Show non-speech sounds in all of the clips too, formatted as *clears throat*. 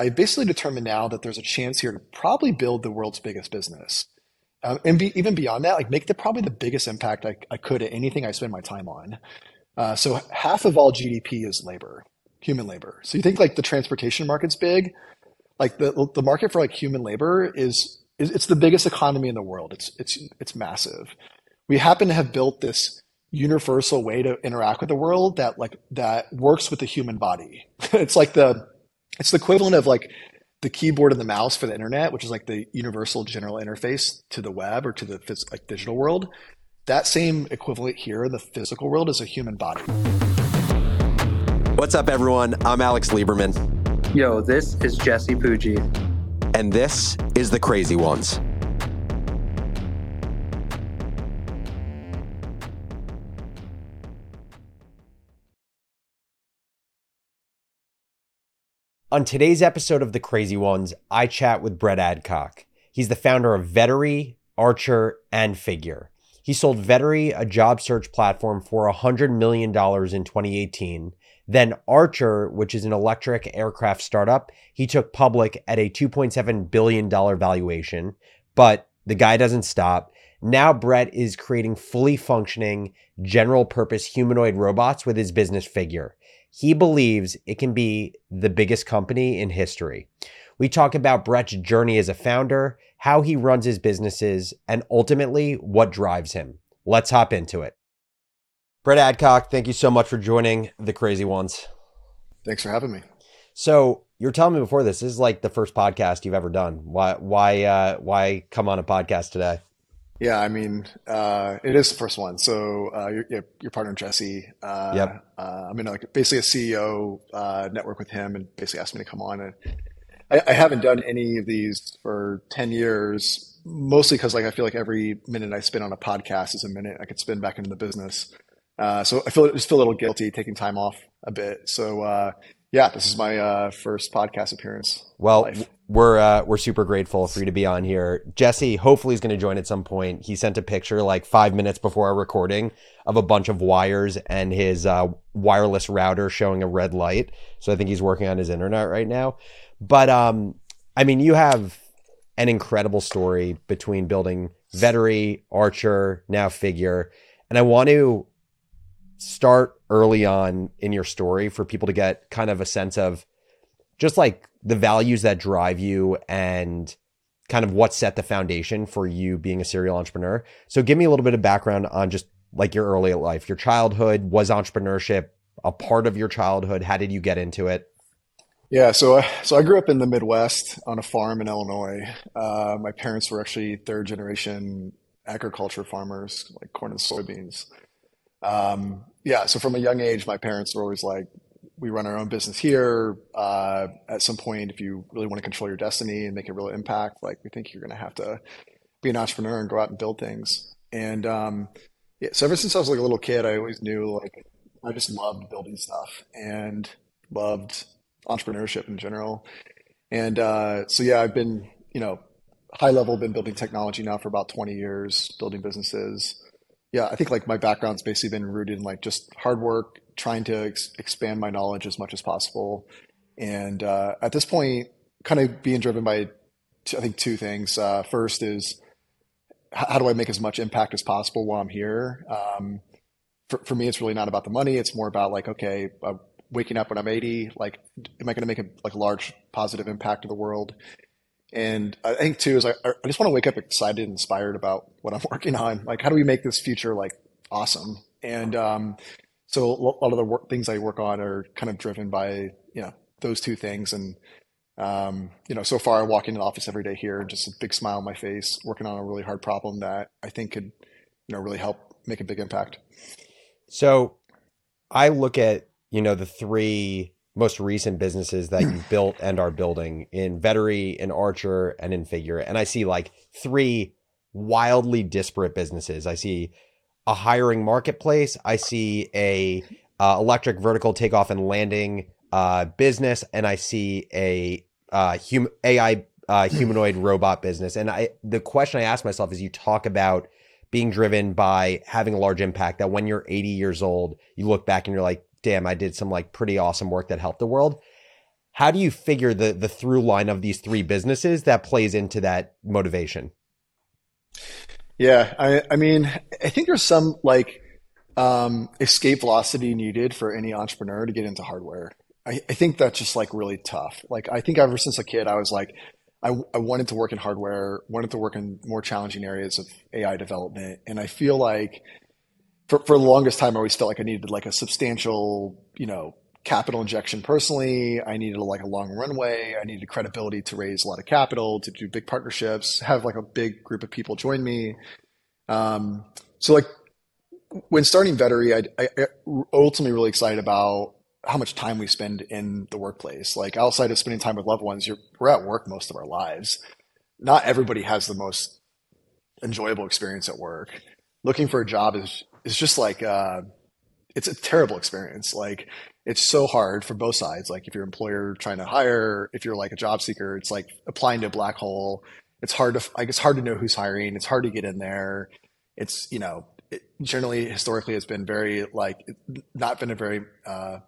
I basically determined now that there's a chance here to probably build the world's biggest business. Um, and be, even beyond that, like make the probably the biggest impact I, I could at anything I spend my time on. Uh, so half of all GDP is labor, human labor. So you think like the transportation market's big, like the the market for like human labor is, is it's the biggest economy in the world. It's it's it's massive. We happen to have built this universal way to interact with the world that like that works with the human body. *laughs* it's like the it's the equivalent of like the keyboard and the mouse for the internet, which is like the universal general interface to the web or to the phys- like digital world. That same equivalent here in the physical world is a human body. What's up, everyone? I'm Alex Lieberman. Yo, this is Jesse Pujji. And this is The Crazy Ones. On today's episode of The Crazy Ones, I chat with Brett Adcock. He's the founder of Vettery, Archer, and Figure. He sold Vettery, a job search platform, for $100 million in 2018. Then Archer, which is an electric aircraft startup, he took public at a $2.7 billion valuation. But the guy doesn't stop. Now Brett is creating fully functioning, general purpose humanoid robots with his business Figure. He believes it can be the biggest company in history. We talk about Brett's journey as a founder, how he runs his businesses, and ultimately what drives him. Let's hop into it. Brett Adcock, thank you so much for joining the Crazy Ones. Thanks for having me. So you're telling me before this, this is like the first podcast you've ever done. Why, why, uh, why come on a podcast today? Yeah, I mean, uh, it is the first one. So uh, your, your partner Jesse, uh, yep. Uh, I'm in like basically a CEO uh, network with him, and basically asked me to come on. And I, I haven't done any of these for ten years, mostly because like I feel like every minute I spend on a podcast is a minute I could spend back into the business. Uh, so I feel just feel a little guilty taking time off a bit. So yeah, this is my uh, first podcast appearance. Well, we're uh, we're super grateful for you to be on here. Jesse, hopefully, is going to join at some point. He sent a picture like five minutes before our recording of a bunch of wires and his uh, wireless router showing a red light. So I think he's working on his internet right now. But um, I mean, you have an incredible story between building Vettery, Archer, now Figure, and I want to start early on in your story for people to get kind of a sense of just like the values that drive you and kind of what set the foundation for you being a serial entrepreneur. So give me a little bit of background on just like your early life, your childhood, was entrepreneurship a part of your childhood? How did you get into it? Yeah, so uh, so I grew up in the Midwest on a farm in Illinois. Uh, my parents were actually third generation agriculture farmers, like corn and soybeans. Um, yeah, so from a young age, my parents were always like, we run our own business here. Uh, at some point, if you really want to control your destiny and make a real impact, like we think you're going to have to be an entrepreneur and go out and build things. And um, yeah, so ever since I was like a little kid, I always knew like I just loved building stuff and loved entrepreneurship in general. And uh, so yeah, I've been you know high level been building technology now for about 20 years, building businesses yeah, I think like my background's basically been rooted in like just hard work, trying to ex- expand my knowledge as much as possible, and uh, at this point, kind of being driven by I think two things. Uh, first is how do I make as much impact as possible while I'm here? Um, for, for me, it's really not about the money. It's more about like, okay, uh, waking up when I'm 80, like, am I going to make a like a large positive impact to the world? And I think too is I, I just want to wake up excited and inspired about what I'm *laughs* working on. Like, how do we make this future like awesome? And um, so a lot of the work, things I work on are kind of driven by you know those two things. And um, you know, so far I walk into the office every day here, just a big smile on my face, working on a really hard problem that I think could you know really help make a big impact. So I look at you know the three most recent businesses that you've *clears throat* built and are building in Vettery, in Archer, and in Figure. And I see like three wildly disparate businesses. I see a hiring marketplace. I see a uh, electric vertical takeoff and landing uh, business, and I see a uh, hum- AI uh, humanoid *clears throat* robot business. And I, the question I ask myself is, you talk about being driven by having a large impact. That when you're 80 years old, you look back and you're like, damn, I did some like pretty awesome work that helped the world. How do you figure the the through line of these three businesses that plays into that motivation? Yeah, I, I mean, I think there's some like um, escape velocity needed for any entrepreneur to get into hardware. I, I think that's just like really tough. Like, I think ever since a kid, I was like, I, I wanted to work in hardware, wanted to work in more challenging areas of AI development. And I feel like for, for the longest time, I always felt like I needed like a substantial, you know, capital injection personally. I needed like a long runway. I needed credibility to raise a lot of capital, to do big partnerships, have like a big group of people join me. Um, so like when starting Vettery, I, I, I ultimately really excited about how much time we spend in the workplace. Like outside of spending time with loved ones, we're at work most of our lives. Not everybody has the most enjoyable experience at work. Looking for a job is is just like uh, it's a terrible experience. Like it's so hard for both sides. Like if your employer trying to hire, if you're like a job seeker, it's like applying to a black hole. It's hard to like it's hard to know who's hiring. It's hard to get in there. It's you know it generally historically has been very like not been a very uh,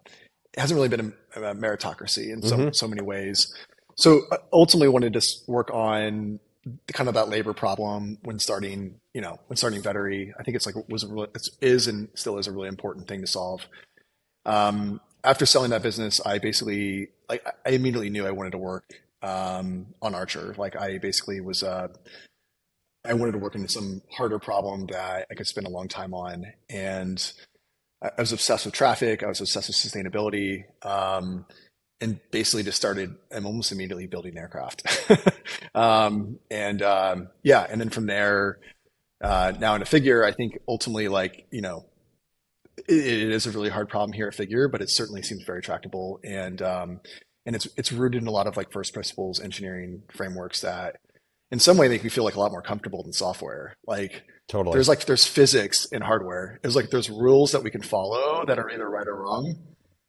it hasn't really been a, a meritocracy in so mm-hmm. so many ways. So uh, ultimately, wanted to work on kind of that labor problem when starting, you know, when starting Vettery. I think it's like was really, it's, is and still is a really important thing to solve. Um, after selling that business, I basically like I immediately knew I wanted to work um, on Archer. Like I basically was uh, I wanted to work into some harder problem that I could spend a long time on, and I was obsessed with traffic. I was obsessed with sustainability. Um, and basically just started I'm almost immediately building aircraft. *laughs* um, and um, yeah, and then from there, uh, now in a figure, I think ultimately like, you know, it, it is a really hard problem here at figure, but it certainly seems very tractable. And, um, and it's, it's rooted in a lot of like first principles engineering frameworks that in some way make me feel like a lot more comfortable than software. Like totally there's like, there's physics in hardware. It's like, there's rules that we can follow that are either right or wrong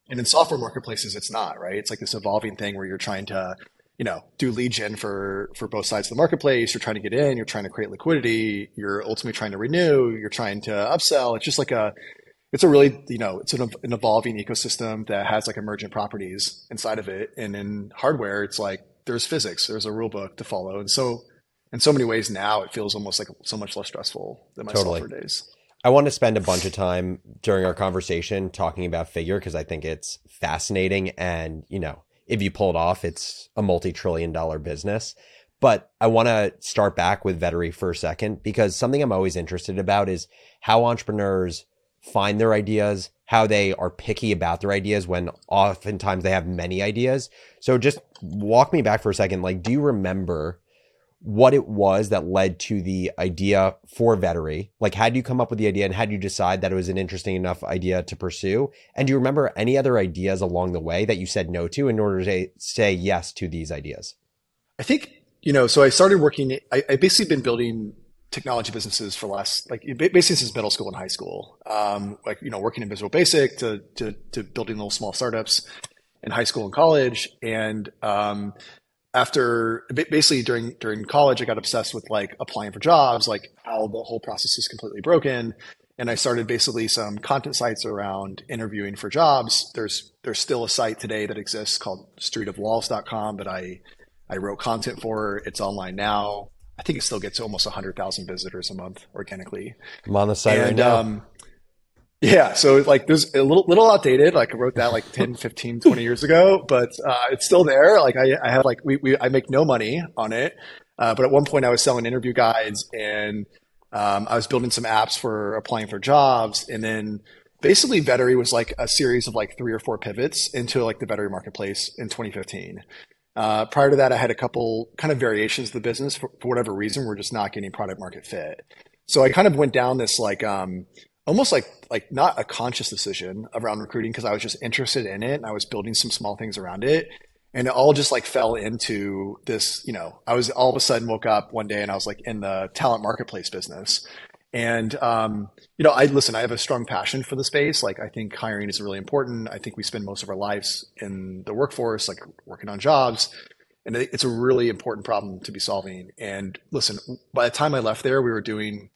and in software marketplaces, it's not right. It's like this evolving thing where you're trying to, you know, do lead gen for for both sides of the marketplace. You're trying to get in. You're trying to create liquidity. You're ultimately trying to renew. You're trying to upsell. It's just like a, it's a really, you know, it's an, an evolving ecosystem that has like emergent properties inside of it. And in hardware, it's like there's physics. There's a rule book to follow. And so, in so many ways now, it feels almost like so much less stressful than my totally. software days. I want to spend a bunch of time during our conversation talking about figure because I think it's fascinating. And, you know, if you pull it off, it's a multi trillion dollar business. But I want to start back with Vettery for a second because something I'm always interested about is how entrepreneurs find their ideas, how they are picky about their ideas when oftentimes they have many ideas. So just walk me back for a second. Like, do you remember what it was that led to the idea for Vettery. Like, how do you come up with the idea and how do you decide that it was an interesting enough idea to pursue? And do you remember any other ideas along the way that you said no to in order to say yes to these ideas? I think, you know, so I started working, I, I basically been building technology businesses for last, like basically since middle school and high school. Um, like, you know, working in Visual Basic to, to, to building little small startups in high school and college. And, um, after basically during during college, I got obsessed with like applying for jobs, like how the whole process is completely broken. And I started basically some content sites around interviewing for jobs. There's there's still a site today that exists called streetofwalls.com that I I wrote content for. It's online now. I think it still gets almost 100,000 visitors a month organically. I'm on the site and, right now. Um, yeah, so like there's a little little outdated. Like I wrote that like 10, *laughs* 15, 20 years ago, but uh, it's still there. Like I, I have like we, we I make no money on it, uh, but at one point I was selling interview guides and um, I was building some apps for applying for jobs, and then basically Vettery was like a series of like three or four pivots into like the Vettery marketplace in 2015. Uh, prior to that, I had a couple kind of variations of the business for, for whatever reason. We're just not getting product market fit. So I kind of went down this like um, almost like like not a conscious decision around recruiting because I was just interested in it and I was building some small things around it. And it all just like fell into this, you know, I was all of a sudden woke up one day and I was like in the talent marketplace business. And um, you know, I listen, I have a strong passion for the space. Like I think hiring is really important. I think we spend most of our lives in the workforce, like working on jobs. And it's a really important problem to be solving. And listen, by the time I left there, we were doing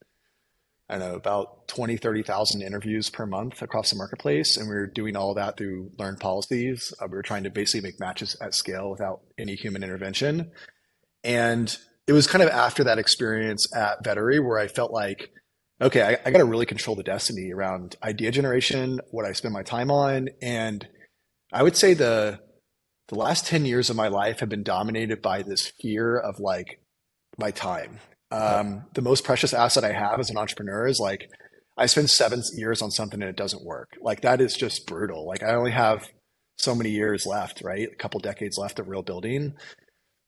I don't know, about 20, 30,000 interviews per month across the marketplace. And we were doing all that through learned policies. Uh, we were trying to basically make matches at scale without any human intervention. And it was kind of after that experience at Vettery where I felt like, okay, I, I got to really control the destiny around idea generation, what I spend my time on. And I would say the, the last 10 years of my life have been dominated by this fear of like my time um, the most precious asset I have as an entrepreneur is like I spend seven years on something and it doesn't work. Like that is just brutal. Like I only have so many years left, right? A couple decades left of real building,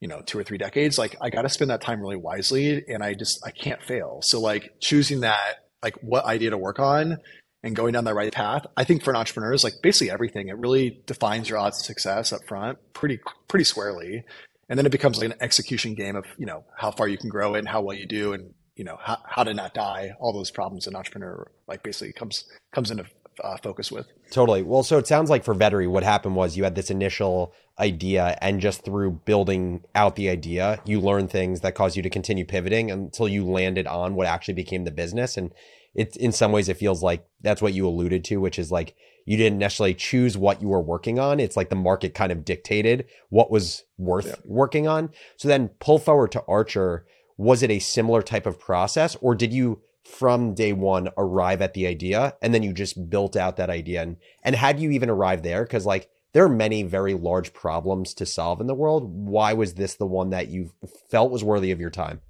you know, two or three decades. Like I got to spend that time really wisely and I just, I can't fail. So like choosing that, like what idea to work on and going down the right path. I think for an entrepreneur is like basically everything. It really defines your odds of success up front pretty, pretty squarely and then it becomes like an execution game of you know how far you can grow it and how well you do and you know how, how to not die all those problems an entrepreneur like basically comes comes into uh, focus with. Totally. Well so it sounds like for vettery what happened was you had this initial idea and just through building out the idea you learned things that caused you to continue pivoting until you landed on what actually became the business. And it's in some ways it feels like that's what you alluded to which is like you didn't necessarily choose what you were working on. It's like the market kind of dictated what was worth yeah. working on. So then pull forward to Archer, was it a similar type of process or did you from day one arrive at the idea and then you just built out that idea and and had you even arrived there cuz like there are many very large problems to solve in the world. Why was this the one that you felt was worthy of your time?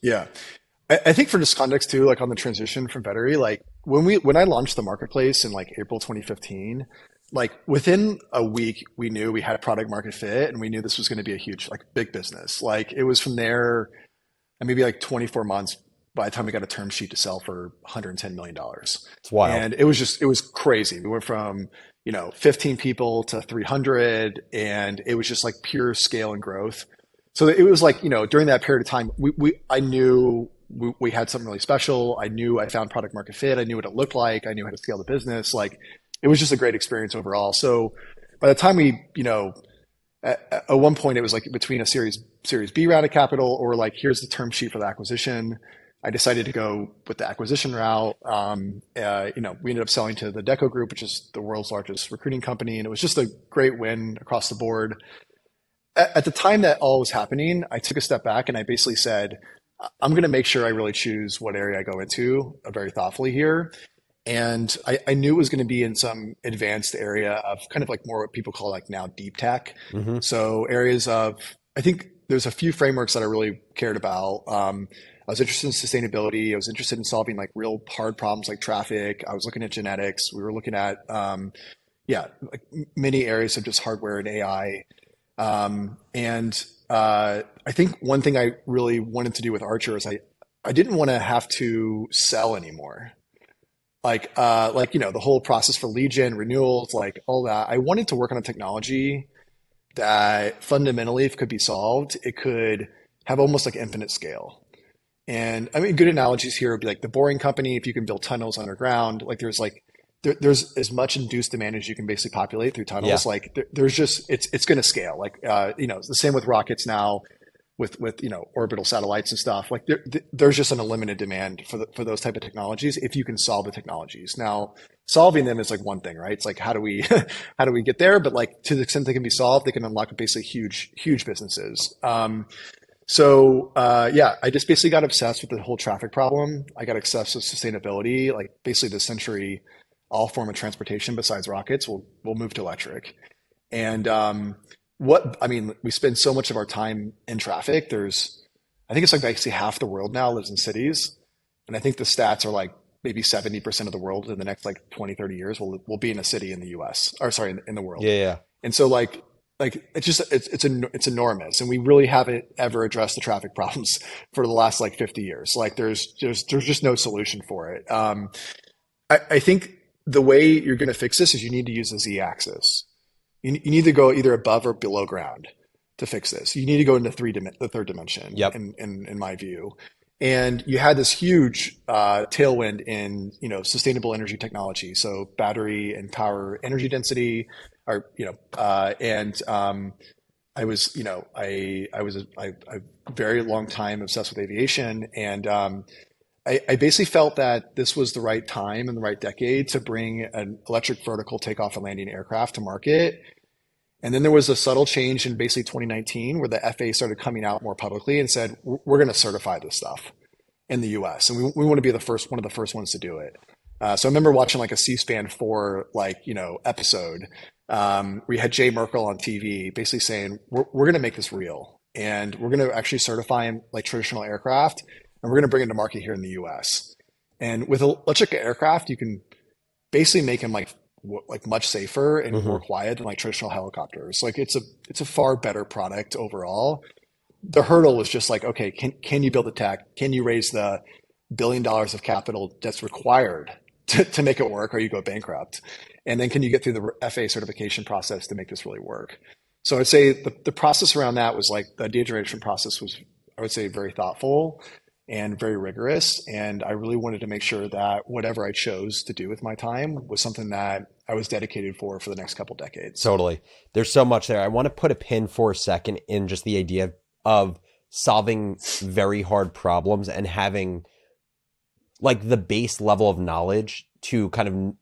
Yeah. I, I think for just context too, like on the transition from Vettery, like when we when I launched the marketplace in like April 2015, like within a week we knew we had a product market fit and we knew this was going to be a huge like big business. Like it was from there and maybe like 24 months by the time we got a term sheet to sell for 110 million dollars. It's wild. And it was just it was crazy. We went from, you know, 15 people to 300 and it was just like pure scale and growth. So it was like, you know, during that period of time, we, we I knew we, we, had something really special. I knew I found product market fit. I knew what it looked like. I knew how to scale the business. Like it was just a great experience overall. So by the time we, you know, at, at one point it was like between a series series B round of capital or like here's the term sheet for the acquisition. I decided to go with the acquisition route. Um, uh, you know, we ended up selling to the Adecco Group, which is the world's largest recruiting company, and it was just a great win across the board. At, at the time that all was happening, I took a step back and I basically said, I'm going to make sure I really choose what area I go into uh, very thoughtfully here. And I, I, knew it was going to be in some advanced area of kind of like more what people call like now deep tech. Mm-hmm. So areas of, I think there's a few frameworks that I really cared about. Um, I was interested in sustainability. I was interested in solving like real hard problems like traffic. I was looking at genetics. We were looking at, um, yeah, like many areas of just hardware and AI. Um, and uh, I think one thing I really wanted to do with Archer is I, I didn't want to have to sell anymore. Like, uh, like, you know, the whole process for gen, renewals, like all that. I wanted to work on a technology that fundamentally, if could be solved, it could have almost like infinite scale. And I mean, good analogies here would be like the boring company. If you can build tunnels underground, like there's like there, there's as much induced demand as you can basically populate through tunnels. Yeah. Like there, there's just it's it's going to scale. Like uh, you know, the same with rockets now, with with you know orbital satellites and stuff. Like there, there's just an unlimited demand for the, for those type of technologies if you can solve the technologies. Now, solving them is like one thing, right? It's like how do we *laughs* how do we get there? But like to the extent they can be solved, they can unlock basically huge huge businesses. Um, so uh, yeah, I just basically got obsessed with the whole traffic problem. I got obsessed with sustainability, like basically the century all form of transportation besides rockets will will move to electric. And um, what I mean, we spend so much of our time in traffic. There's, I think it's like basically half the world now lives in cities, and I think the stats are like maybe 70% of the world in the next like 20 30 years will will be in a city in the US or sorry in, in the world. Yeah, yeah. And so like like it's just it's it's an, it's enormous and we really haven't ever addressed the traffic *laughs* problems for the last like 50 years like there's there's there's just no solution for it um i i think the way you're going to fix this is you need to use the z-axis. You, you need to go either above or below ground to fix this. You need to go into three the third dimension. Yep. In, in, in my view, and you had this huge uh, tailwind in you know sustainable energy technology, so battery and power energy density, are you know, uh, and um, I was you know I I was a, I, a very long time obsessed with aviation, and um, I, I, basically felt that this was the right time and the right decade to bring an electric vertical takeoff and landing aircraft to market. And then there was a subtle change in basically 2019 where the FAA started coming out more publicly and said, we're going to certify this stuff in the US. And we, we want to be the first, one of the first ones to do it. Uh, so I remember watching like a C-SPAN 4 like, you know, episode um, we had Jay Merkle on TV basically saying, we're, we're going to make this real and we're going to actually certify like traditional aircraft and we're going to bring it to market here in the US. And with electric aircraft, you can basically make them like like much safer and mm-hmm. more quiet than like traditional helicopters. Like it's a it's a far better product overall. The hurdle was just like, okay, can can you build the tech? Can you raise the billion dollars of capital that's required to, to make it work or you go bankrupt? And then can you get through the FAA certification process to make this really work? So I'd say the, the process around that was like the idea generation process was, I would say, very thoughtful and very rigorous. And I really wanted to make sure that whatever I chose to do with my time was something that I was dedicated for for the next couple decades. Totally. There's so much there. I want to put a pin for a second in just the idea of solving very hard problems and having like the base level of knowledge to kind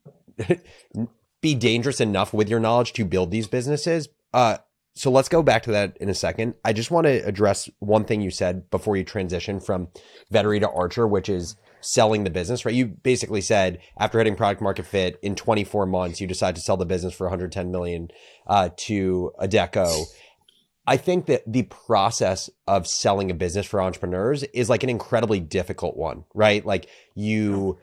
of *laughs* be dangerous enough with your knowledge to build these businesses. Uh, so let's go back to that in a second. I just want to address one thing you said before you transition from Vettery to Archer, which is selling the business, right? You basically said after hitting product market fit in 24 months, you decide to sell the business for 110 million uh, to Adecco. I think that the process of selling a business for entrepreneurs is like an incredibly difficult one, right? Like you,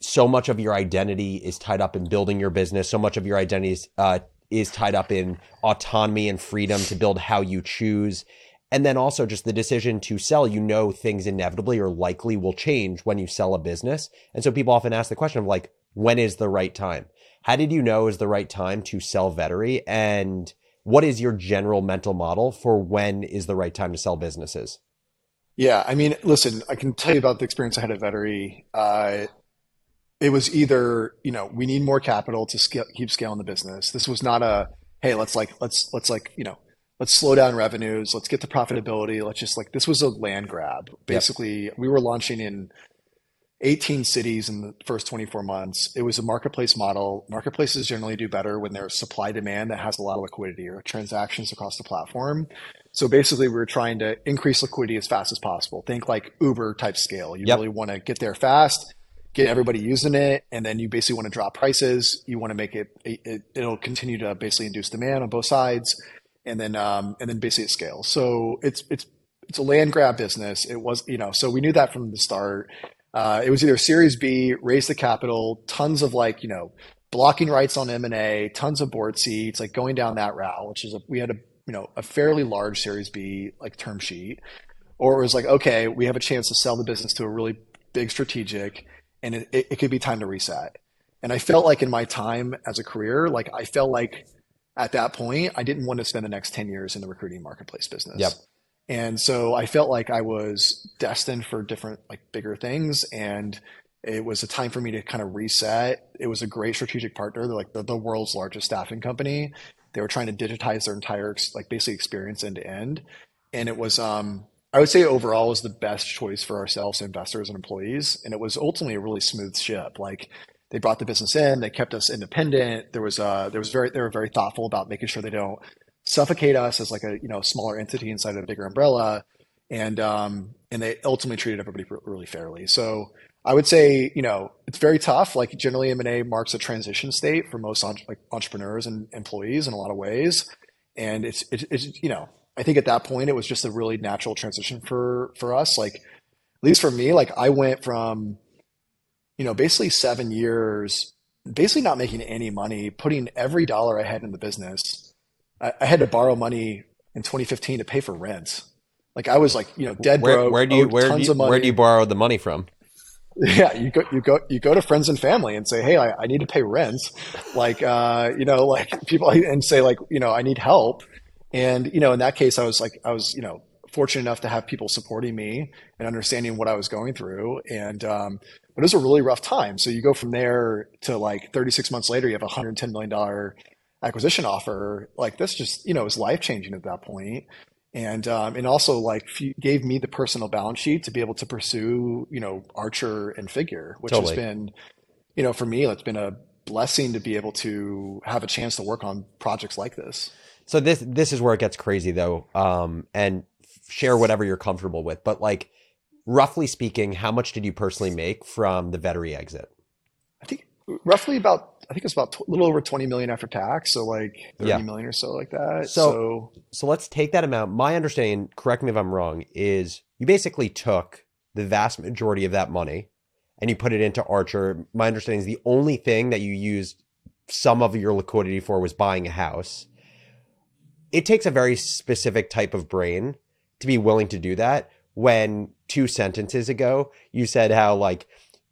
so much of your identity is tied up in building your business. So much of your identity is, uh, is tied up in autonomy and freedom to build how you choose. And then also just the decision to sell, you know, things inevitably or likely will change when you sell a business. And so people often ask the question of like, when is the right time? How did you know is the right time to sell Vettery? And what is your general mental model for when is the right time to sell businesses? Yeah, I mean, listen, I can tell you about the experience I had at Vettery. Uh, it was either you know we need more capital to scale, keep scaling the business. This was not a hey let's like let's let's like you know let's slow down revenues, let's get to profitability. Let's just like this was a land grab. Basically, yep. we were launching in 18 cities in the first 24 months. It was a marketplace model. Marketplaces generally do better when there's supply demand that has a lot of liquidity or transactions across the platform. So basically, we were trying to increase liquidity as fast as possible. Think like Uber type scale. You yep. really want to get there fast, get everybody using it, and then you basically want to drop prices. You want to make it, it it'll continue to basically induce demand on both sides, and then um, and then basically it scales. So it's it's it's a land grab business. It was you know so we knew that from the start. Uh, it was either Series B, raise the capital, tons of like you know blocking rights on M and A, tons of board seats, like going down that route, which is a, we had a you know a fairly large Series B like term sheet, or it was like okay, we have a chance to sell the business to a really big strategic, and it, it, it could be time to reset. And I felt like in my time as a career, like I felt like at that point, I didn't want to spend the next 10 years in the recruiting marketplace business. Yep. And so I felt like I was destined for different, like bigger things. And it was a time for me to kind of reset. It was a great strategic partner. They're like the, the world's largest staffing company. They were trying to digitize their entire, like basically experience end to end. And it was, um, I would say overall was the best choice for ourselves, investors and employees. And it was ultimately a really smooth ship. Like they brought the business in, they kept us independent. There was, uh, there was very, they were very thoughtful about making sure they don't suffocate us as like a you know smaller entity inside of a bigger umbrella, and um, and they ultimately treated everybody really fairly. So I would say you know it's very tough. Like generally, M and A marks a transition state for most like entrepreneurs and employees in a lot of ways, and it's, it's it's you know I think at that point it was just a really natural transition for for us. Like at least for me, like I went from you know basically seven years basically not making any money, putting every dollar I had in the business I, I had to borrow money in 2015 to pay for rent. Like I was like, you know, dead where, broke. Where do you where do you, where do you borrow the money from? Yeah, you go you go you go to friends and family and say, hey, I, I need to pay rent. Like uh, you know, like people and say like, you know, I need help. And you know, in that case, I was like, I was you know fortunate enough to have people supporting me and understanding what I was going through. And um, but it was a really rough time. So you go from there to like 36 months later, you have a 110 million dollar acquisition offer, like this just, you know, is life changing at that point. and um, and also like gave me the personal balance sheet to be able to pursue you know archer and figure which totally. has been you know for me it's been a blessing to be able to have a chance to work on projects like this so this this is where it gets crazy though um, and share whatever you're comfortable with but like roughly speaking how much did you personally make from the Vettery exit i think roughly about I think it's about a little over 20 million after tax. So like thirty yeah. million or so like that. So, so, so let's take that amount. My understanding, correct me if I'm wrong, is you basically took the vast majority of that money and you put it into Archer. My understanding is the only thing that you used some of your liquidity for was buying a house. It takes a very specific type of brain to be willing to do that when two sentences ago you said how like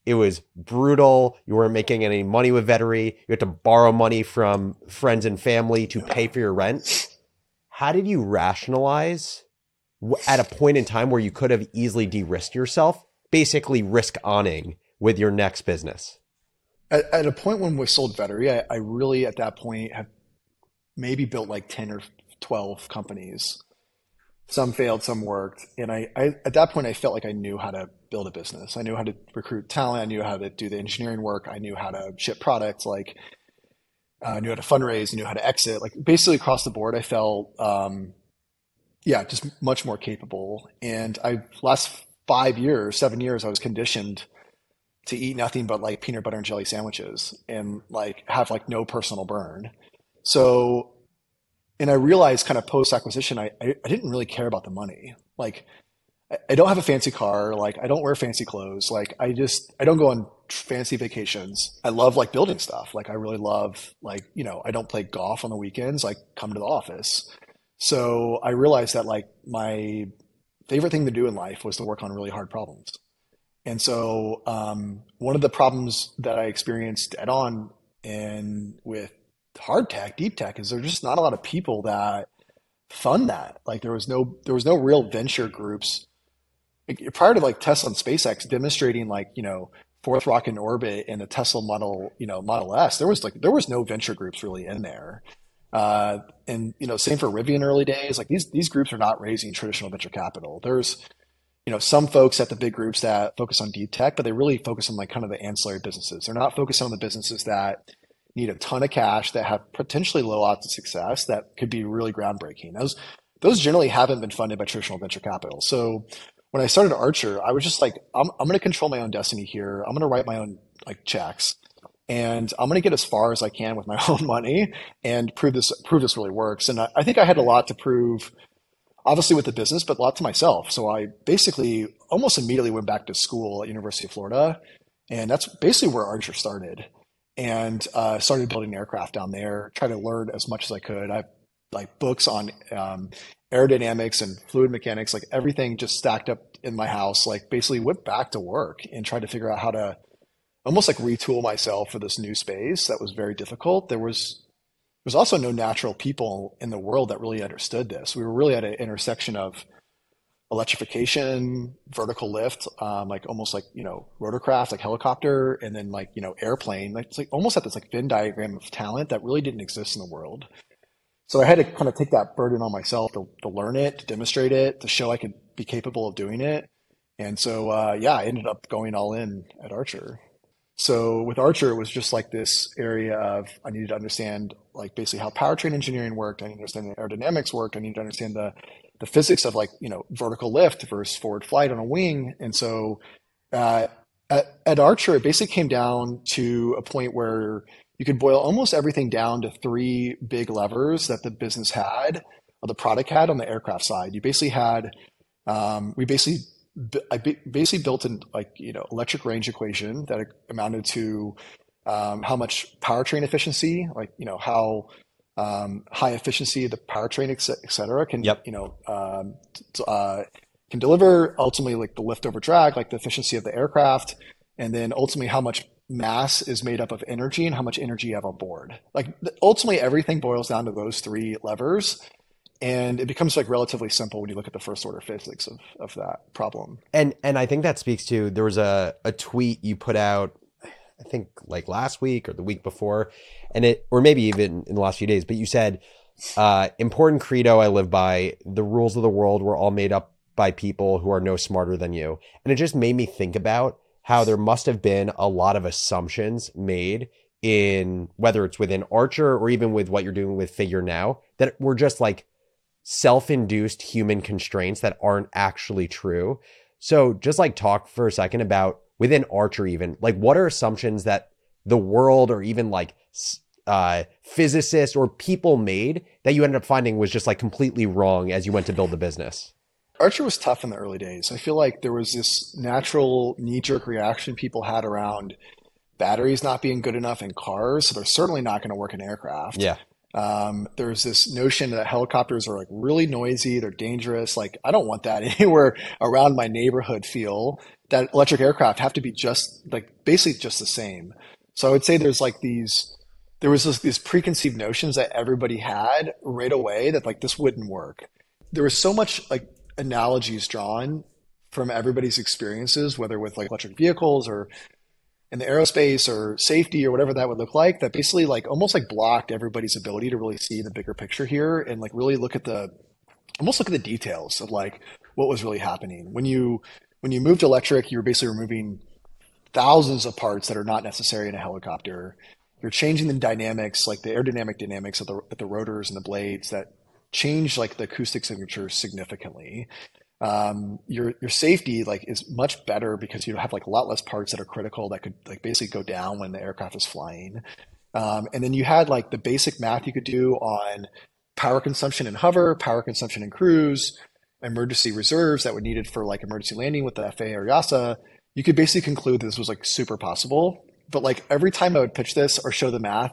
it was brutal. You weren't making any money with Vettery. You had to borrow money from friends and family to pay for your rent. How did you rationalize at a point in time where you could have easily de-risked yourself, basically risk owning with your next business? At, at a point when we sold Vettery, I, I really at that point have maybe built like 10 or 12 companies some failed, some worked. And I, I, at that point, I felt like I knew how to build a business. I knew how to recruit talent. I knew how to do the engineering work. I knew how to ship products. Like uh, I knew how to fundraise. I knew how to exit. Like basically across the board, I felt, um, yeah, just much more capable. And I last five years, seven years, I was conditioned to eat nothing but like peanut butter and jelly sandwiches and like have like no personal burn. So and I realized kind of post acquisition, I, I, I didn't really care about the money. Like, I, I don't have a fancy car. Like, I don't wear fancy clothes. Like, I just I don't go on fancy vacations. I love like building stuff. Like, I really love like you know I don't play golf on the weekends. Like, come to the office. So I realized that like my favorite thing to do in life was to work on really hard problems. And so um, one of the problems that I experienced at on and with hard tech, deep tech, is there's just not a lot of people that fund that. Like there was no there was no real venture groups prior to like Tesla and SpaceX demonstrating like you know fourth rocket in orbit and the Tesla Model you know Model S. There was like there was no venture groups really in there. Uh, and you know, same for Rivian early days. Like these these groups are not raising traditional venture capital. There's you know some folks at the big groups that focus on deep tech, but they really focus on like kind of the ancillary businesses. They're not focused on the businesses that need a ton of cash that have potentially low odds of success that could be really groundbreaking. Those those generally haven't been funded by traditional venture capital. So when I started Archer, I was just like, I'm, I'm going to control my own destiny here. I'm going to write my own like checks, and I'm going to get as far as I can with my *laughs* own money and prove this prove this really works. And I, I think I had a lot to prove, obviously with the business, but a lot to myself. So I basically almost immediately went back to school at University of Florida, and that's basically where Archer started and uh, started building aircraft down there. Try to learn as much as I could. I like books on um, aerodynamics and fluid mechanics, like everything just stacked up in my house. Like basically went back to work and tried to figure out how to almost like retool myself for this new space that was very difficult. There was there was also no natural people in the world that really understood this. We were really at an intersection of electrification, vertical lift, um, like almost like you know rotorcraft, like helicopter, and then like you know airplane. Like it's like almost at this like Venn diagram of talent that really didn't exist in the world. So I had to kind of take that burden on myself to, to learn it, to demonstrate it, to show I could be capable of doing it. And so uh, yeah, I ended up going all in at Archer. So with Archer, it was just like this area of I needed to understand like basically how powertrain engineering worked. I needed to understand the aerodynamics work. I needed to understand the the physics of like you know vertical lift versus forward flight on a wing. And so uh, at, at archer it basically came down to a point where you could boil almost everything down to three big levers that the business had or the product had on the aircraft side. You basically had um, we basically I basically built in like you know electric range equation that amounted to um, how much powertrain efficiency, like you know how um, high efficiency, the powertrain, et cetera, can yep. you know um, uh, can deliver ultimately like the lift over drag, like the efficiency of the aircraft, and then ultimately how much mass is made up of energy and how much energy you have on board. Like ultimately everything boils down to those three levers. And it becomes like relatively simple when you look at the first order physics of, of that problem. And and I think that speaks to there was a, a tweet you put out I think like last week or the week before, and it or maybe even in the last few days. But you said Uh, important credo I live by. The rules of the world were all made up by people who are no smarter than you. And it just made me think about how there must have been a lot of assumptions made in whether it's within Archer or even with what you're doing with Figure now that were just like self induced human constraints that aren't actually true. So just like talk for a second about within Archer, even like what are assumptions that the world or even like uh, physicists or people made that you ended up finding was just like completely wrong as you went to build the business? Archer was tough in the early days. I feel like there was this natural knee jerk reaction people had around batteries not being good enough in cars. So they're certainly not going to work in aircraft. Yeah. Um, there's this notion that helicopters are like really noisy, they're dangerous. Like, I don't want that *laughs* anywhere around my neighborhood feel. That electric aircraft have to be just like basically just the same. So I would say there's like these there was this, these preconceived notions that everybody had right away that like this wouldn't work. There was so much like analogies drawn from everybody's experiences, whether with like electric vehicles or in the aerospace or safety or whatever that would look like, that basically like almost like blocked everybody's ability to really see the bigger picture here and like really look at the almost look at the details of like what was really happening. When you when you moved electric, you were basically removing thousands of parts that are not necessary in a helicopter you're changing the dynamics, like the aerodynamic dynamics of the, at the rotors and the blades that change like the acoustic signature significantly. Um, your your safety like is much better because you have like a lot less parts that are critical that could like basically go down when the aircraft is flying. Um, and then you had like the basic math you could do on power consumption in hover, power consumption in cruise, emergency reserves that were needed for like emergency landing with the FAA or EASA. You could basically conclude that this was like super possible but like every time I would pitch this or show the math,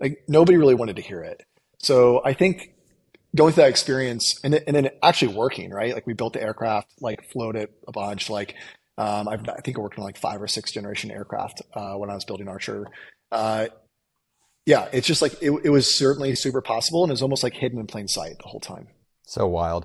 like nobody really wanted to hear it. So I think going through that experience and, and then actually working, right? Like we built the aircraft, like flown it a bunch. Like um, i think I worked on like five or six generation aircraft uh, when I was building Archer. Uh, yeah, it's just like it, it was certainly super possible and it was almost like hidden in plain sight the whole time. So wild.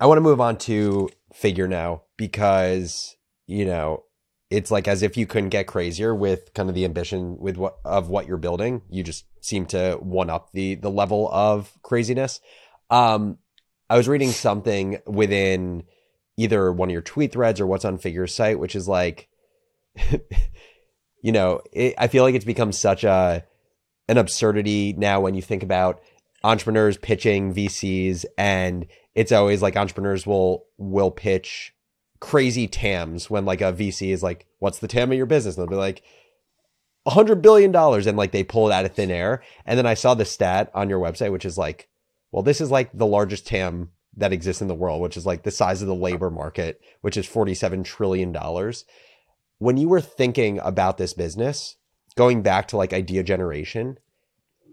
I want to move on to figure now because, you know, it's like as if you couldn't get crazier with kind of the ambition with what of what you're building. You just seem to one up the the level of craziness. Um, I was reading something within either one of your tweet threads or what's on Figure's site, which is like, *laughs* you know, it, I feel like it's become such a an absurdity now when you think about entrepreneurs pitching VCs and it's always like entrepreneurs will will pitch crazy TAMs when like a VC is like, what's the TAM of your business? And they'll be like, hundred billion dollars. And like they pull it out of thin air. And then I saw the stat on your website, which is like, well, this is like the largest TAM that exists in the world, which is like the size of the labor market, which is $47 trillion. When you were thinking about this business, going back to like idea generation,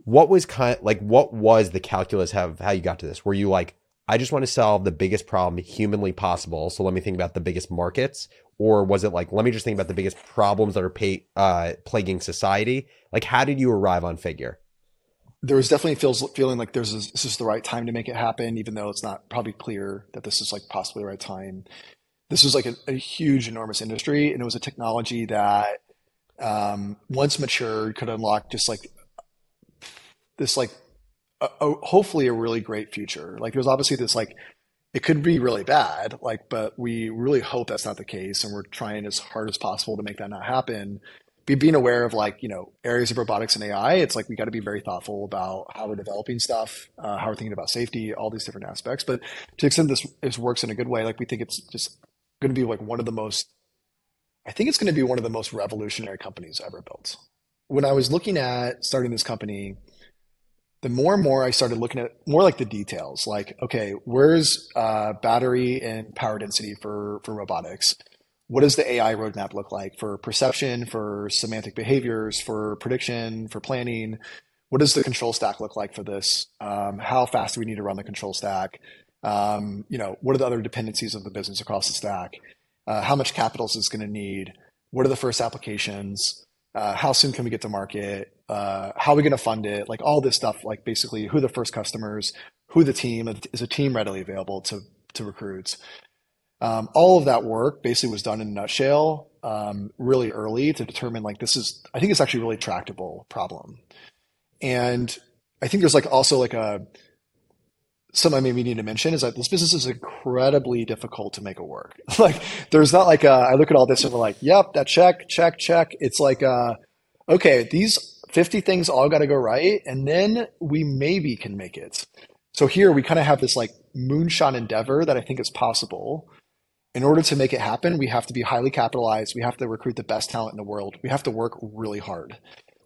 what was kind like, what was the calculus of how you got to this? Were you like, I just want to solve the biggest problem humanly possible. So let me think about the biggest markets. Or was it like, let me just think about the biggest problems that are pay, uh, plaguing society? Like, how did you arrive on figure? There was definitely feels feeling like there's this is the right time to make it happen, even though it's not probably clear that this is like possibly the right time. This was like a, a huge, enormous industry, and it was a technology that um, once matured could unlock just like this like a, a, hopefully a really great future. Like there's obviously this like it could be really bad, like but we really hope that's not the case, and we're trying as hard as possible to make that not happen. Be being aware of like you know areas of robotics and AI. It's like we got to be very thoughtful about how we're developing stuff, uh, how we're thinking about safety, all these different aspects. But to the extent this, this works in a good way, like we think it's just going to be like one of the most. I think it's going to be one of the most revolutionary companies ever built. When I was looking at starting this company, the more and more I started looking at more like the details, like, okay, where's uh, battery and power density for, for robotics? What does the AI roadmap look like for perception, for semantic behaviors, for prediction, for planning? what does the control stack look like for this? Um, how fast do we need to run the control stack? Um, you know, what are the other dependencies of the business across the stack? Uh, how much capital is this going to need? What are the first applications? Uh, how soon can we get to market? Uh, how are we going to fund it? Like all this stuff, like basically who the first customers, who the team, is a team readily available to, to recruits? Um, all of that work basically was done in a nutshell um, really early to determine like this is, I think it's actually a really tractable problem. And I think there's like also like a, something I maybe need to mention is that this business is incredibly difficult to make it work. *laughs* like there's not like a, I look at all this and we're like, yep, that check, check, check. It's like, uh, okay, these 50 things all got to go right. And then we maybe can make it. So here we kind of have this like moonshot endeavor that I think is possible. In order to make it happen, we have to be highly capitalized. We have to recruit the best talent in the world. We have to work really hard.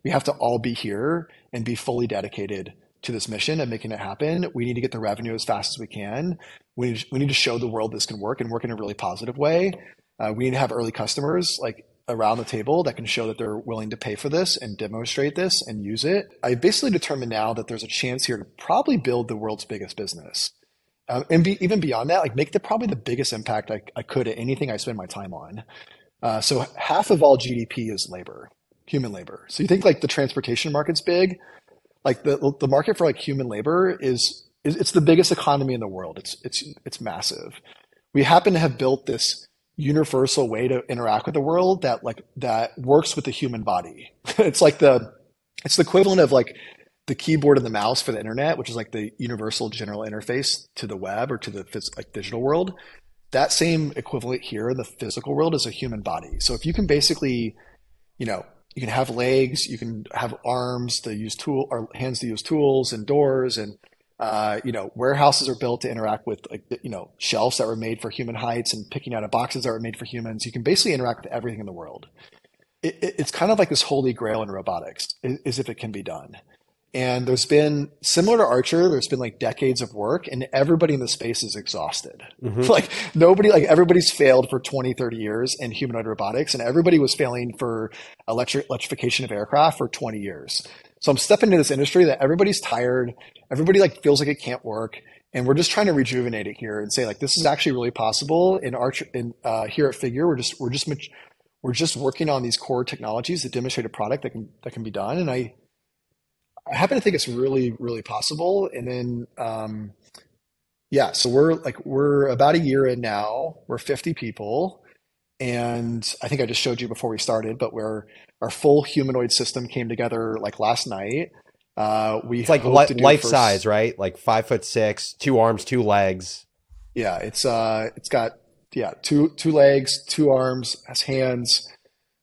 We have to all be here and be fully dedicated to this mission and making it happen. We need to get the revenue as fast as we can. We need, we need to show the world this can work and work in a really positive way. Uh, we need to have early customers like around the table that can show that they're willing to pay for this and demonstrate this and use it. I basically determined now that there's a chance here to probably build the world's biggest business. Um, and be, even beyond that, like make the probably the biggest impact I, I could at anything I spend my time on. Uh, so half of all GDP is labor, human labor. So you think like the transportation market's big, like the the market for like human labor is, is it's the biggest economy in the world. It's it's it's massive. We happen to have built this universal way to interact with the world that like that works with the human body. *laughs* it's like the it's the equivalent of like the keyboard and the mouse for the internet, which is like the universal general interface to the web or to the like digital world. That same equivalent here in the physical world is a human body. So if you can basically, you know, you can have legs, you can have arms to use tool or hands to use tools and doors and uh, you know warehouses are built to interact with like you know shelves that were made for human heights and picking out of boxes that were made for humans. You can basically interact with everything in the world. It, it, it's kind of like this holy grail in robotics, is if it can be done. And there's been similar to Archer, there's been like decades of work and everybody in the space is exhausted. Mm-hmm. *laughs* Like nobody, like everybody's failed for 20, 30 years in humanoid robotics and everybody was failing for electric electrification of aircraft for 20 years. So I'm stepping into this industry that everybody's tired. Everybody like feels like it can't work. And we're just trying to rejuvenate it here and say like, this is actually really possible in our in, uh, here at Figure. We're just, we're just, we're just working on these core technologies that demonstrate a product that can, that can be done. And I, I happen to think it's really, really possible. And then, um, yeah, so we're like, we're about a year in now. We're 50 people. And I think I just showed you before we started, but we're, our full humanoid system came together like last night. Uh, we it's like li- life first... size, right? Like five foot six, two arms, two legs. Yeah, it's uh, it's got yeah two two legs, two arms, has hands.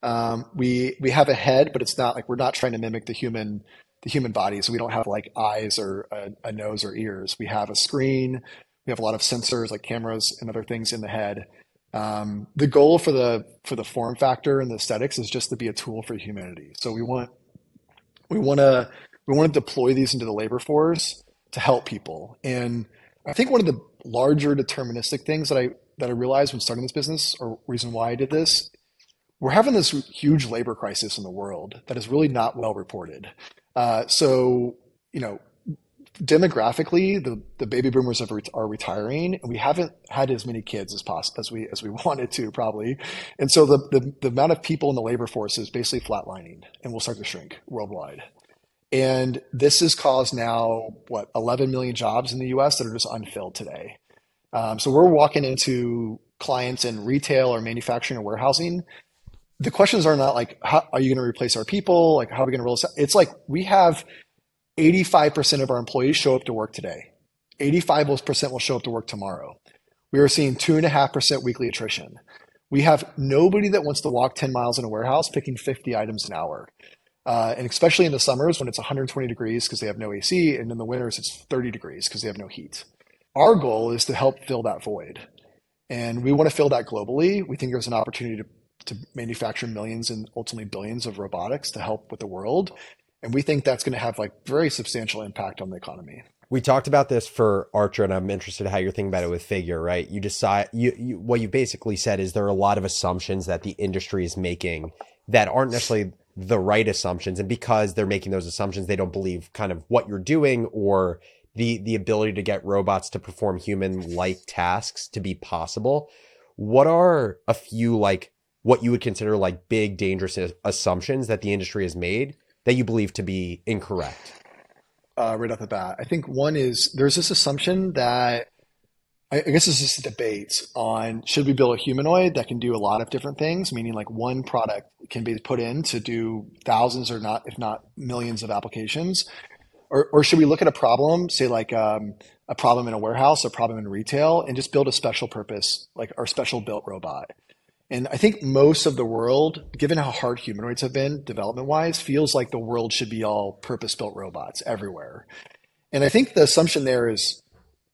Um, we we have a head, but it's not like we're not trying to mimic the human the human body. So we don't have like eyes or a, a, nose or ears. We have a screen. We have a lot of sensors like cameras and other things in the head. Um, the goal for the for the form factor and the aesthetics is just to be a tool for humanity. So we want we want to we want to deploy these into the labor force to help people. And I think one of the larger deterministic things that I that I realized when starting this business, or reason why I did this, we're having this huge labor crisis in the world that is really not well reported. Uh, so, you know, demographically, the, the baby boomers are, are retiring, and we haven't had as many kids as possible as we as we *laughs* wanted to probably, and so the, the the amount of people in the labor force is basically flatlining, and will start to shrink worldwide. And this has caused now what 11 million jobs in the U.S. that are just unfilled today. Um, so we're walking into clients in retail or manufacturing or warehousing the questions are not like, how are you going to replace our people? Like, how are we going to roll this out? It's like we have 85% of our employees show up to work today. 85% will show up to work tomorrow. We are seeing two and a half percent weekly attrition. We have nobody that wants to walk 10 miles in a warehouse picking 50 items an hour. Uh, and especially in the summers when it's 120 degrees because they have no AC, and in the winters it's 30 degrees because they have no heat. Our goal is to help fill that void. And we want to fill that globally. We think there's an opportunity to to manufacture millions and ultimately billions of robotics to help with the world. And we think that's going to have like very substantial impact on the economy. We talked about this for Archer, and I'm interested how you're thinking about it with Figure, right? You decide you, you what you basically said is there are a lot of assumptions that the industry is making that aren't necessarily the right assumptions and because they're making those assumptions they don't believe kind of what you're doing or the the ability to get robots to perform human like tasks to be possible. What are a few like what you would consider like big dangerous assumptions that the industry has made that you believe to be incorrect? Uh, right off the bat i think one is there's this assumption that I guess this is a debate on should we build a humanoid that can do a lot of different things, meaning like one product can be put in to do thousands or not, if not millions of applications, or, or should we look at a problem, say like um, a problem in a warehouse, a problem in retail, and just build a special purpose, like our special built robot? And I think most of the world, given how hard humanoids have been development wise, feels like the world should be all purpose built robots everywhere. And I think the assumption there is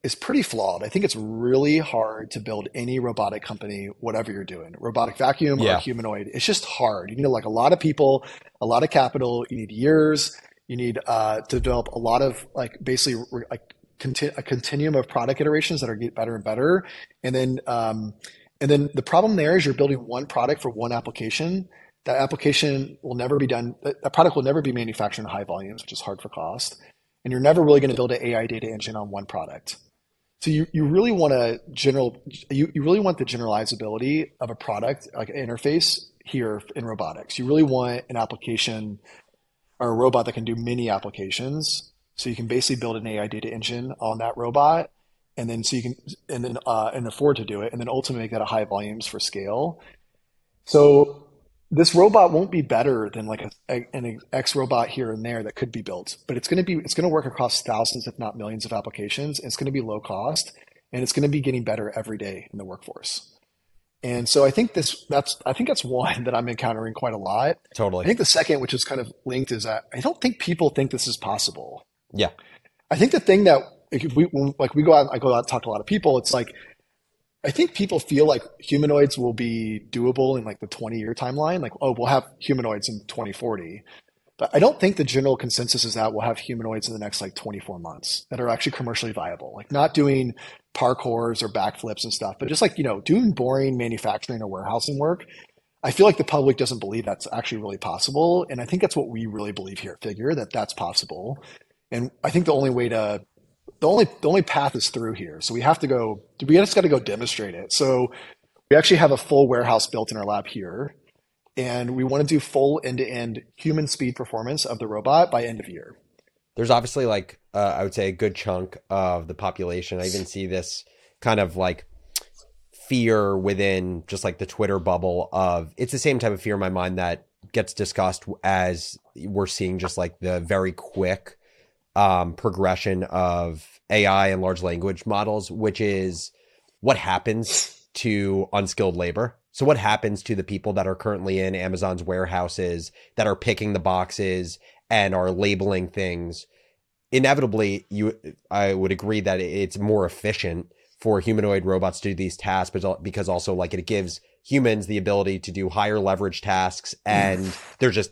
is pretty flawed. I think it's really hard to build any robotic company, whatever you're doing, robotic vacuum yeah. or humanoid. It's just hard. You need like a lot of people, a lot of capital. You need years. You need uh, to develop a lot of like basically like conti- a continuum of product iterations that are get better and better. And then um, and then the problem there is you're building one product for one application. That application will never be done. That product will never be manufactured in high volumes, which is hard for cost. And you're never really going to build an AI data engine on one product. So you, you really want a general you, you really want the generalizability of a product like an interface here in robotics. You really want an application or a robot that can do many applications. So you can basically build an AI data engine on that robot, and then so you can and then uh, and afford to do it, and then ultimately make that at high volumes for scale. So this robot won't be better than like a, an X robot here and there that could be built, but it's going to be it's going to work across thousands, if not millions, of applications. it's going to be low cost, and it's going to be getting better every day in the workforce. And so I think this that's I think that's one that I'm encountering quite a lot. Totally. I think the second, which is kind of linked, is that I don't think people think this is possible. Yeah. I think the thing that if we like we go out, I go out and talk to a lot of people. It's like I think people feel like humanoids will be doable in like the 20 year timeline. Like, oh, we'll have humanoids in 2040. But I don't think the general consensus is that we'll have humanoids in the next like 24 months that are actually commercially viable. Like not doing parkours or backflips and stuff, but just like, you know, doing boring manufacturing or warehousing work. I feel like the public doesn't believe that's actually really possible. And I think that's what we really believe here at Figure, that that's possible. And I think the only way to the only the only path is through here. So we have to go. We just got to go demonstrate it. So we actually have a full warehouse built in our lab here, and we want to do full end to end human speed performance of the robot by end of year. There's obviously like uh, I would say a good chunk of the population. I even see this kind of like fear within just like the Twitter bubble of it's the same type of fear in my mind that gets discussed as we're seeing just like the very quick um, progression of AI and large language models, which is what happens to unskilled labor. So, what happens to the people that are currently in Amazon's warehouses that are picking the boxes and are labeling things? Inevitably, you, I would agree that it's more efficient for humanoid robots to do these tasks, but because also like it gives humans the ability to do higher leverage tasks, and *sighs* there's just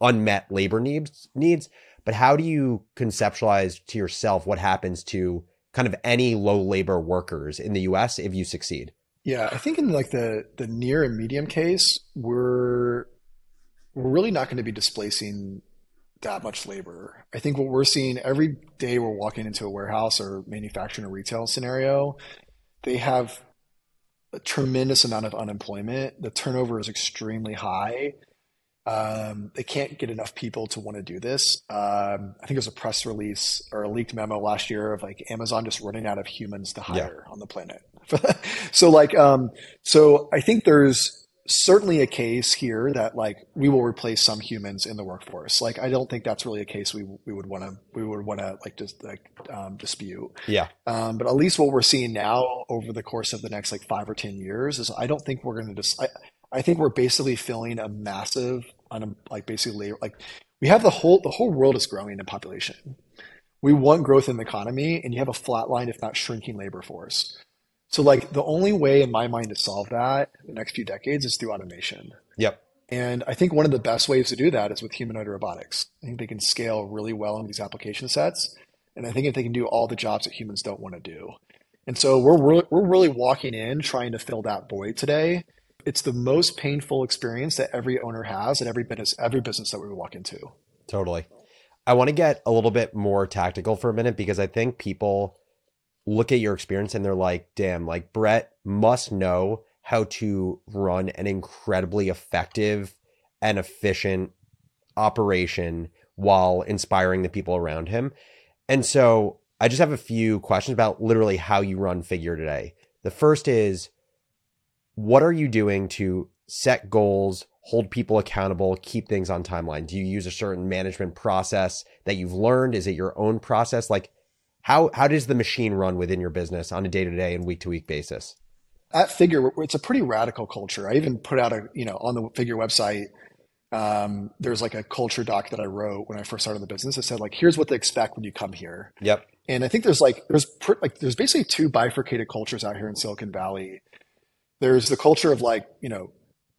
unmet labor needs needs. But how do you conceptualize to yourself what happens to kind of any low labor workers in the US if you succeed? Yeah, I think in like the the near and medium case, we're we're really not going to be displacing that much labor. I think what we're seeing every day we're walking into a warehouse or manufacturing or retail scenario, they have a tremendous amount of unemployment. The turnover is extremely high. Um, they can't get enough people to want to do this. Um, I think it was a press release or a leaked memo last year of like Amazon just running out of humans to hire yeah. on the planet. *laughs* so like, um, so I think there's certainly a case here that like we will replace some humans in the workforce. Like I don't think that's really a case we we would want to we would want to like just like um, dispute. Yeah. Um, but at least what we're seeing now over the course of the next like five or ten years is I don't think we're going to just. I, I think we're basically filling a massive, un, like basically like we have the whole the whole world is growing in population. We want growth in the economy, and you have a flat line, if not shrinking, labor force. So like the only way in my mind to solve that in the next few decades is through automation. Yep. And I think one of the best ways to do that is with humanoid robotics. I think they can scale really well in these application sets. And I think if they can do all the jobs that humans don't want to do. And so we're, we're, we're really walking in trying to fill that void today it's the most painful experience that every owner has at every business every business that we walk into. Totally. I want to get a little bit more tactical for a minute because I think people look at your experience and they're like, damn, like Brett must know how to run an incredibly effective and efficient operation while inspiring the people around him. And so I just have a few questions about literally how you run Figure today. The first is what are you doing to set goals, hold people accountable, keep things on timeline? Do you use a certain management process that you've learned? Is it your own process? Like how how does the machine run within your business on a day-to-day and week-to-week basis? At Figure, it's a pretty radical culture. I even put out a, you know, on the Figure website, um, there's like a culture doc that I wrote when I first started the business. It said like, here's what they expect when you come here. Yep. And I think there's like there's pr- like there's basically two bifurcated cultures out here in Silicon Valley. There's the culture of like you know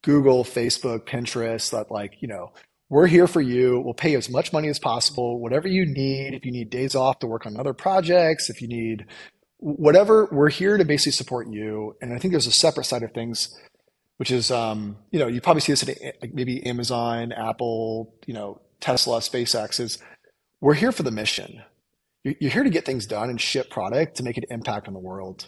Google, Facebook, Pinterest that like you know we're here for you. We'll pay you as much money as possible, whatever you need. If you need days off to work on other projects, if you need whatever, we're here to basically support you. And I think there's a separate side of things which is um, you know you probably see this at like maybe Amazon, Apple, you know Tesla, SpaceX. Is we're here for the mission. You're here to get things done and ship product to make an impact on the world.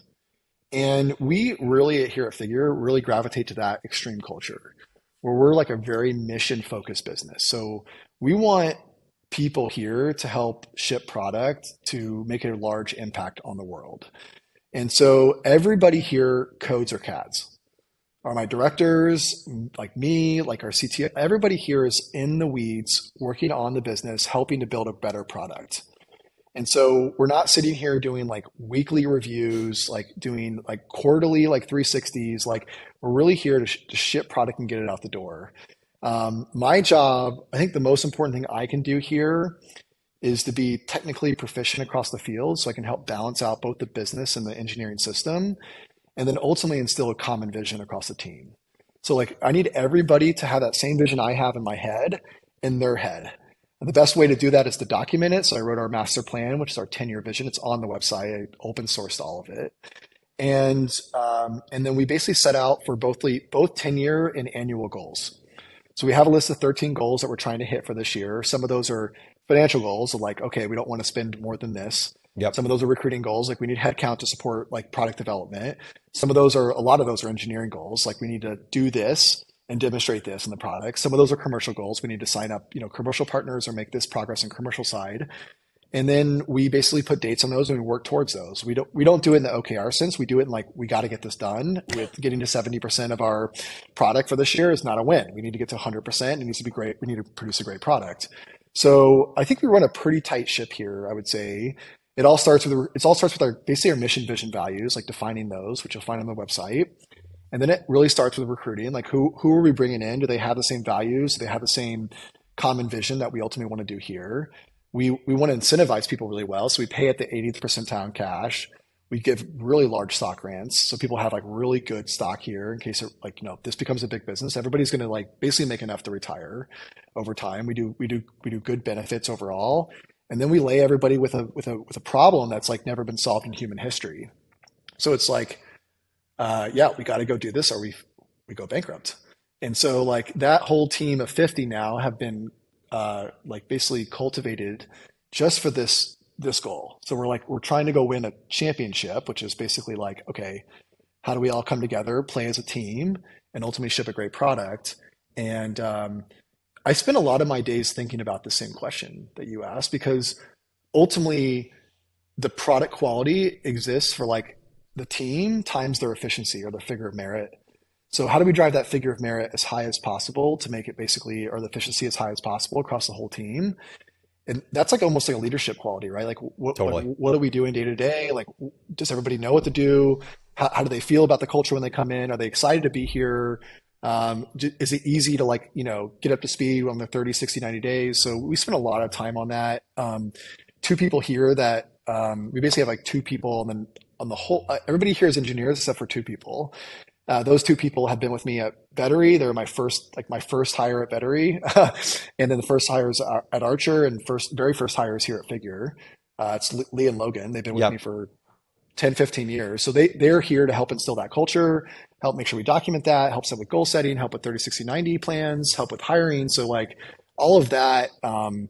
And we really here at Figure really gravitate to that extreme culture where we're like a very mission focused business. So we want people here to help ship product to make a large impact on the world. And so everybody here codes or CADs are my directors, like me, like our CTO. Everybody here is in the weeds, working on the business, helping to build a better product. And so we're not sitting here doing like weekly reviews, like doing like quarterly, like 360s. Like we're really here to, sh- to ship product and get it out the door. Um, my job, I think the most important thing I can do here is to be technically proficient across the field so I can help balance out both the business and the engineering system and then ultimately instill a common vision across the team. So like I need everybody to have that same vision I have in my head in their head. And the best way to do that is to document it. So I wrote our master plan, which is our 10 year vision. It's on the website. I open sourced all of it. And um, and then we basically set out for both both 10 year and annual goals. So we have a list of 13 goals that we're trying to hit for this year. Some of those are financial goals, like, okay, we don't want to spend more than this. Yep. Some of those are recruiting goals, like we need headcount to support like product development. Some of those are a lot of those are engineering goals, like we need to do this and demonstrate this in the product. Some of those are commercial goals. We need to sign up, you know, commercial partners or make this progress in commercial side. And then we basically put dates on those and we work towards those. We don't we don't do it in the OKR sense. We do it in like we got to get this done. With getting to seventy percent of our product for this year is not a win. We need to get to hundred percent. It needs to be great. We need to produce a great product. So I think we run a pretty tight ship here. I would say it all starts with it all starts with our basically our mission, vision, values, like defining those, which you'll find on the website. And then it really starts with recruiting. Like who who are we bringing in? Do they have the same values? Do they have the same common vision that we ultimately want to do here? We we want to incentivize people really well, so we pay at the 80th percentile cash. We give really large stock grants, so people have like really good stock here in case it, like you know this becomes a big business. Everybody's going to like basically make enough to retire over time. We do we do we do good benefits overall, and then we lay everybody with a with a with a problem that's like never been solved in human history. So it's like, uh, yeah, we got to go do this, or we we go bankrupt. And so like that whole team of fifty now have been uh, like basically cultivated just for this this goal. So we're like we're trying to go win a championship, which is basically like okay, how do we all come together, play as a team, and ultimately ship a great product? And um, I spend a lot of my days thinking about the same question that you asked because ultimately the product quality exists for like the team times their efficiency or their figure of merit. So how do we drive that figure of merit as high as possible to make it basically or the efficiency as high as possible across the whole team? And that's like almost like a leadership quality, right? Like what, totally. what, what, are we doing day to day? Like does everybody know what to do? How, how do they feel about the culture when they come in? Are they excited to be here? Um, is it easy to like, you know, get up to speed on the 30, 60, 90 days? So we spend a lot of time on that. Um, two people here that um, we basically have like two people and then on the whole, uh, everybody here is engineers except for two people. Uh, those two people have been with me at Vettery. They're my first, like my first hire at Vettery, *laughs* and then the first hires at Archer, and first, very first hires here at Figure. Uh, it's Lee and Logan. They've been with yep. me for 10, 15 years. So they, they're here to help instill that culture, help make sure we document that, help set with goal setting, help with 30, 60, 90 plans, help with hiring. So like all of that, um,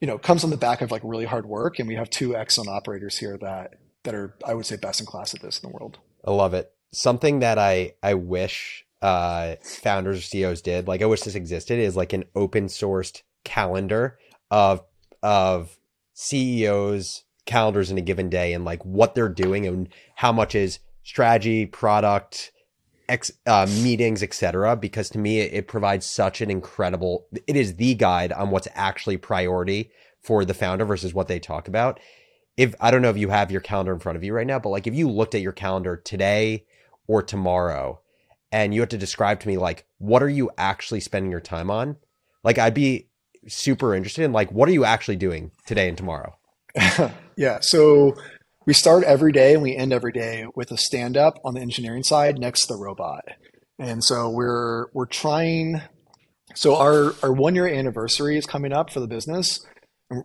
you know, comes on the back of like really hard work. And we have two excellent operators here that, that are, I would say, best in class at this in the world. I love it. Something that I, I wish uh, founders or CEOs did, like I wish this existed, is like an open sourced calendar of of CEOs calendars in a given day and like what they're doing and how much is strategy, product, ex, uh, meetings, etc. Because to me, it, it provides such an incredible. It is the guide on what's actually priority for the founder versus what they talk about. If I don't know if you have your calendar in front of you right now, but like if you looked at your calendar today or tomorrow, and you had to describe to me like what are you actually spending your time on, like I'd be super interested in like what are you actually doing today and tomorrow. *laughs* yeah. So we start every day and we end every day with a stand up on the engineering side next to the robot. And so we're we're trying so our our 1 year anniversary is coming up for the business.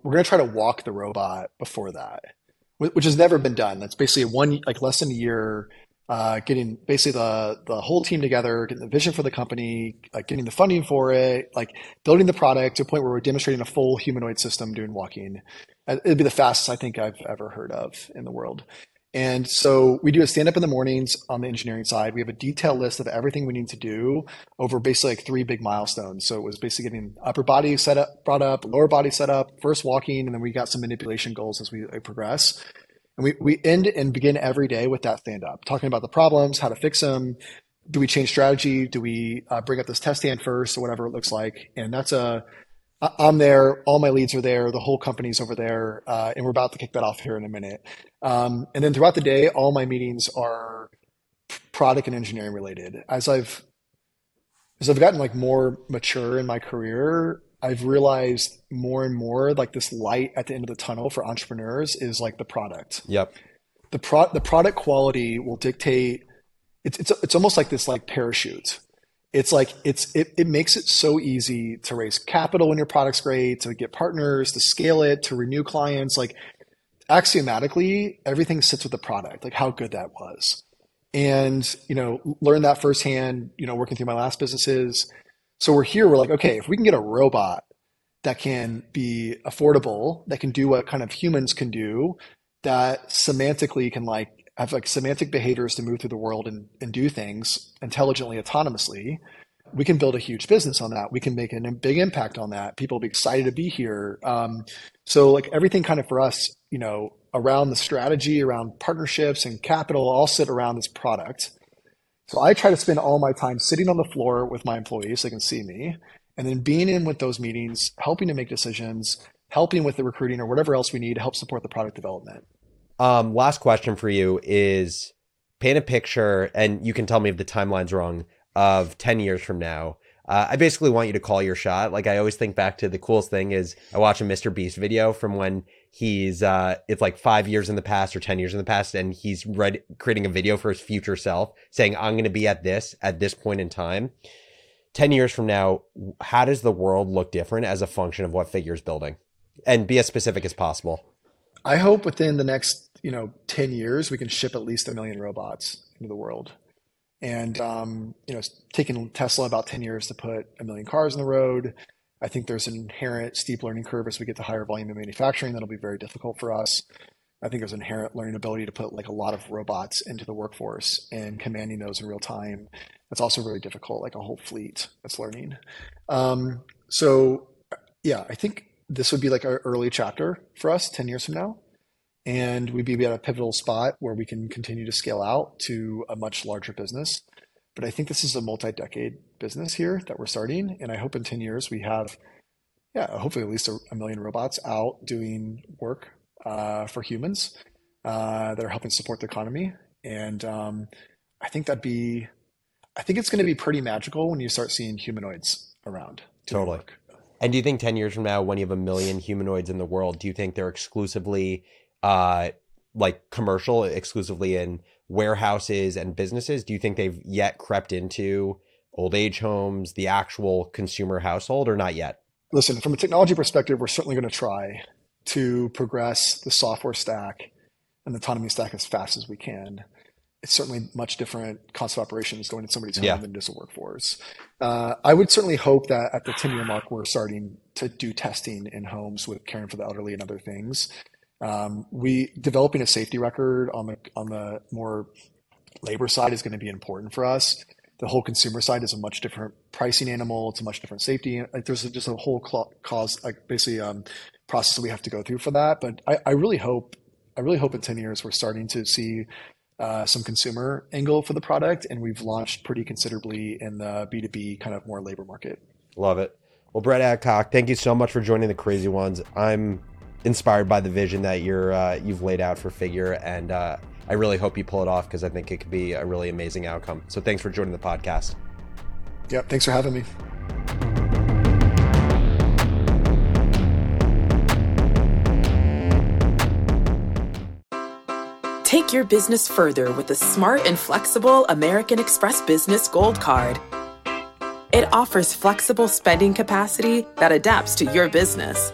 We're going to try to walk the robot before that, which has never been done. That's basically one like less than a year uh, getting basically the the whole team together, getting the vision for the company, like getting the funding for it, like building the product to a point where we're demonstrating a full humanoid system doing walking. Uh, it'd be the fastest I think I've ever heard of in the world. And so we do a stand up in the mornings on the engineering side. We have a detailed list of everything we need to do over basically like three big milestones. So it was basically getting upper body set up, brought up, lower body set up, first walking, and then we got some manipulation goals as we progress. And we, we end and begin every day with that stand up, talking about the problems, how to fix them. Do we change strategy? Do we uh, bring up this test stand first or whatever it looks like? And that's a, I'm there. All my leads are there. The whole company's over there. Uh, and we're about to kick that off here in a minute. Um, and then throughout the day, all my meetings are product and engineering related. As I've, as I've gotten like more mature in my career, I've realized more and more like this light at the end of the tunnel for entrepreneurs is like the product. Yep. The pro the product quality will dictate. It's it's it's almost like this like parachute. It's like it's it, it makes it so easy to raise capital when your product's great, to get partners, to scale it, to renew clients. Like axiomatically, everything sits with the product, like how good that was. And you know, learn that firsthand. You know, working through my last businesses so we're here, we're like, okay, if we can get a robot that can be affordable, that can do what kind of humans can do, that semantically can like have like semantic behaviors to move through the world and, and do things intelligently, autonomously, we can build a huge business on that. We can make a big impact on that. People will be excited to be here. Um, so like everything kind of for us, you know, around the strategy, around partnerships and capital all sit around this product. So I try to spend all my time sitting on the floor with my employees so they can see me, and then being in with those meetings, helping to make decisions, helping with the recruiting or whatever else we need to help support the product development. Um, last question for you is paint a picture, and you can tell me if the timeline's wrong, of 10 years from now. Uh, I basically want you to call your shot. Like I always think back to the coolest thing is I watch a Mr. Beast video from when he's uh it's like five years in the past or 10 years in the past and he's read creating a video for his future self saying i'm going to be at this at this point in time 10 years from now how does the world look different as a function of what figure's building and be as specific as possible i hope within the next you know 10 years we can ship at least a million robots into the world and um, you know it's taken tesla about 10 years to put a million cars on the road I think there's an inherent steep learning curve as we get to higher volume of manufacturing that'll be very difficult for us. I think there's inherent learning ability to put like a lot of robots into the workforce and commanding those in real time. That's also really difficult, like a whole fleet that's learning. Um, so yeah, I think this would be like our early chapter for us 10 years from now. And we'd be at a pivotal spot where we can continue to scale out to a much larger business. But I think this is a multi-decade business here that we're starting, and I hope in ten years we have, yeah, hopefully at least a, a million robots out doing work uh, for humans uh, that are helping support the economy. And um, I think that'd be, I think it's going to be pretty magical when you start seeing humanoids around. Totally. Work. And do you think 10 years from now, when you have a million humanoids in the world, do you think they're exclusively uh, like commercial, exclusively in warehouses and businesses, do you think they've yet crept into old age homes, the actual consumer household, or not yet? Listen, from a technology perspective, we're certainly going to try to progress the software stack an autonomy stack as fast as we can. It's certainly much different cost of operations going to somebody's home Yeah. than just a workforce. Uh, I would certainly hope that at the 10 year mark, we're starting to do testing in homes with caring for the elderly and other things. Um, we developing a safety record on the on the more labor side is going to be important for us. The whole consumer side is a much different pricing animal. It's a much different safety. There's just a whole like basically um, process that we have to go through for that. But I, I really hope, I really hope in 10 years we're starting to see uh, some consumer angle for the product, and we've launched pretty considerably in the B2B kind of more labor market. Love it. Well, Brett Adcock, thank you so much for joining the Crazy Ones. I'm inspired by the vision that you're uh, you've laid out for Figure, and uh, I really hope you pull it off because I think it could be a really amazing outcome. So thanks for joining the podcast. Yep. Thanks for having me. Take your business further with the smart and flexible American Express Business Gold Card. It offers flexible spending capacity that adapts to your business.